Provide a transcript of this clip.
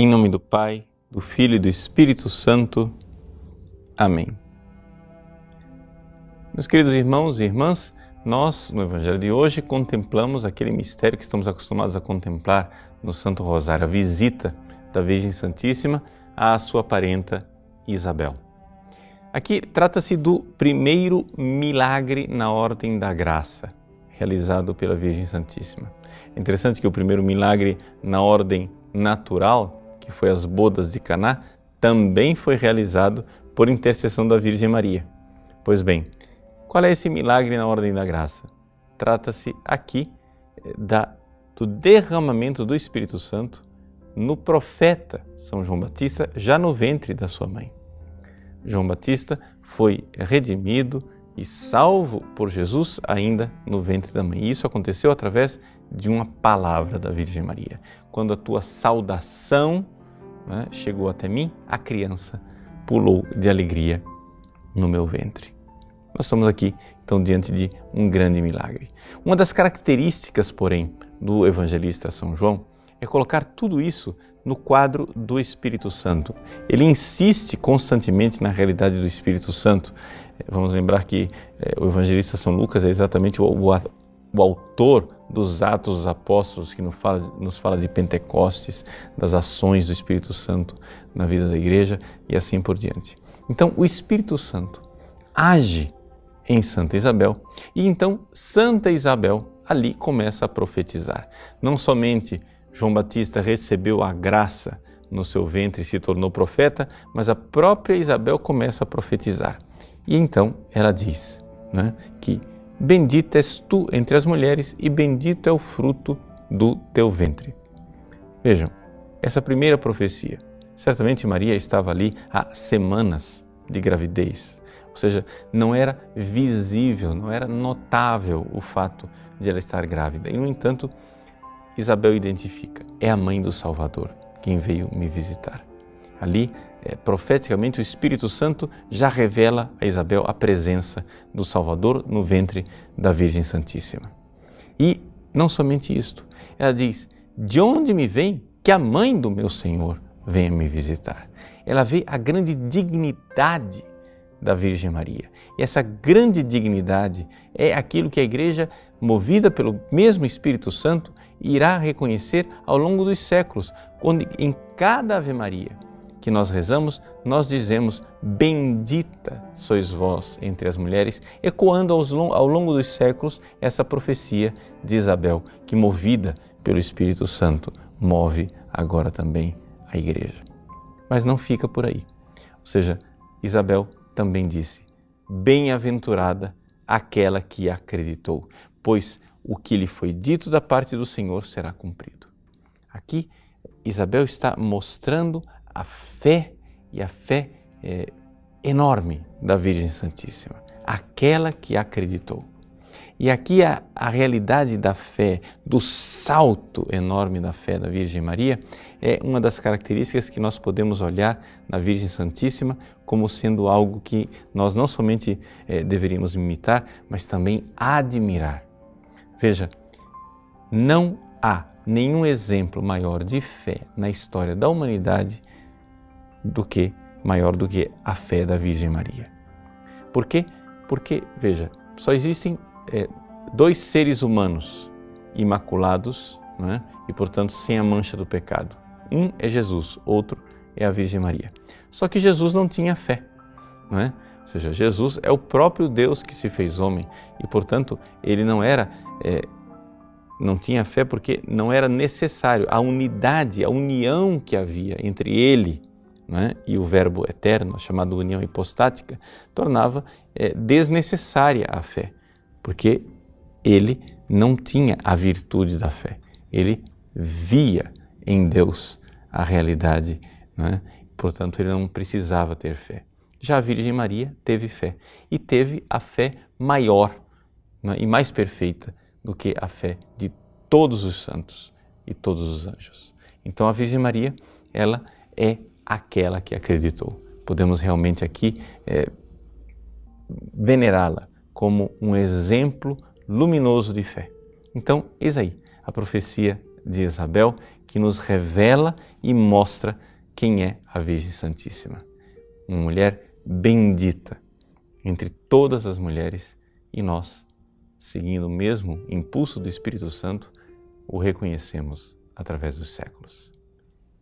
Em nome do Pai, do Filho e do Espírito Santo. Amém. Meus queridos irmãos e irmãs, nós, no Evangelho de hoje, contemplamos aquele mistério que estamos acostumados a contemplar no Santo Rosário, a visita da Virgem Santíssima à sua parenta Isabel. Aqui trata-se do primeiro milagre na Ordem da Graça, realizado pela Virgem Santíssima. É interessante que o primeiro milagre na ordem natural, que foi as bodas de Caná, também foi realizado por intercessão da Virgem Maria. Pois bem, qual é esse milagre na ordem da graça? Trata-se aqui eh, da, do derramamento do Espírito Santo no profeta São João Batista, já no ventre da sua mãe. João Batista foi redimido e salvo por Jesus ainda no ventre da mãe. E isso aconteceu através de uma palavra da Virgem Maria. Quando a tua saudação né, chegou até mim, a criança pulou de alegria no meu ventre. Nós estamos aqui, então, diante de um grande milagre. Uma das características, porém, do evangelista São João é colocar tudo isso no quadro do Espírito Santo. Ele insiste constantemente na realidade do Espírito Santo. Vamos lembrar que eh, o evangelista São Lucas é exatamente o, o, o autor dos Atos dos Apóstolos, que nos fala, nos fala de Pentecostes, das ações do Espírito Santo na vida da igreja e assim por diante. Então, o Espírito Santo age em Santa Isabel e então Santa Isabel ali começa a profetizar. Não somente João Batista recebeu a graça no seu ventre e se tornou profeta, mas a própria Isabel começa a profetizar. E então ela diz né, que Bendita és tu entre as mulheres e bendito é o fruto do teu ventre. Vejam, essa primeira profecia. Certamente Maria estava ali há semanas de gravidez, ou seja, não era visível, não era notável o fato de ela estar grávida. E, no entanto, Isabel identifica: é a mãe do Salvador quem veio me visitar. Ali é, profeticamente, o Espírito Santo já revela a Isabel a presença do Salvador no ventre da Virgem Santíssima. E não somente isto, ela diz: De onde me vem que a mãe do meu Senhor venha me visitar? Ela vê a grande dignidade da Virgem Maria. E essa grande dignidade é aquilo que a Igreja, movida pelo mesmo Espírito Santo, irá reconhecer ao longo dos séculos, quando em cada Ave Maria que nós rezamos, nós dizemos: Bendita sois vós entre as mulheres, ecoando ao longo dos séculos essa profecia de Isabel, que, movida pelo Espírito Santo, move agora também a Igreja. Mas não fica por aí. Ou seja, Isabel também disse: Bem-aventurada aquela que acreditou, pois o que lhe foi dito da parte do Senhor será cumprido. Aqui, Isabel está mostrando a fé e a fé é, enorme da Virgem Santíssima, aquela que acreditou. E aqui a, a realidade da fé, do salto enorme da fé da Virgem Maria, é uma das características que nós podemos olhar na Virgem Santíssima como sendo algo que nós não somente é, deveríamos imitar, mas também admirar. Veja, não há nenhum exemplo maior de fé na história da humanidade do que maior do que a fé da Virgem Maria. Por quê? Porque, veja, só existem é, dois seres humanos imaculados né, e, portanto, sem a mancha do pecado. Um é Jesus, outro é a Virgem Maria. Só que Jesus não tinha fé. Não é? Ou seja, Jesus é o próprio Deus que se fez homem e, portanto, ele não era. É, não tinha fé porque não era necessário. A unidade, a união que havia entre ele né, e o Verbo eterno, chamado união hipostática, tornava é, desnecessária a fé, porque ele não tinha a virtude da fé, ele via em Deus a realidade, né, portanto ele não precisava ter fé. Já a Virgem Maria teve fé e teve a fé maior né, e mais perfeita do que a fé de todos os santos e todos os anjos. Então a Virgem Maria, ela é aquela que acreditou. Podemos realmente aqui é, venerá-la como um exemplo luminoso de fé. Então, eis aí a profecia de Isabel, que nos revela e mostra quem é a Virgem Santíssima. Uma mulher bendita entre todas as mulheres e nós, seguindo o mesmo impulso do Espírito Santo, o reconhecemos através dos séculos.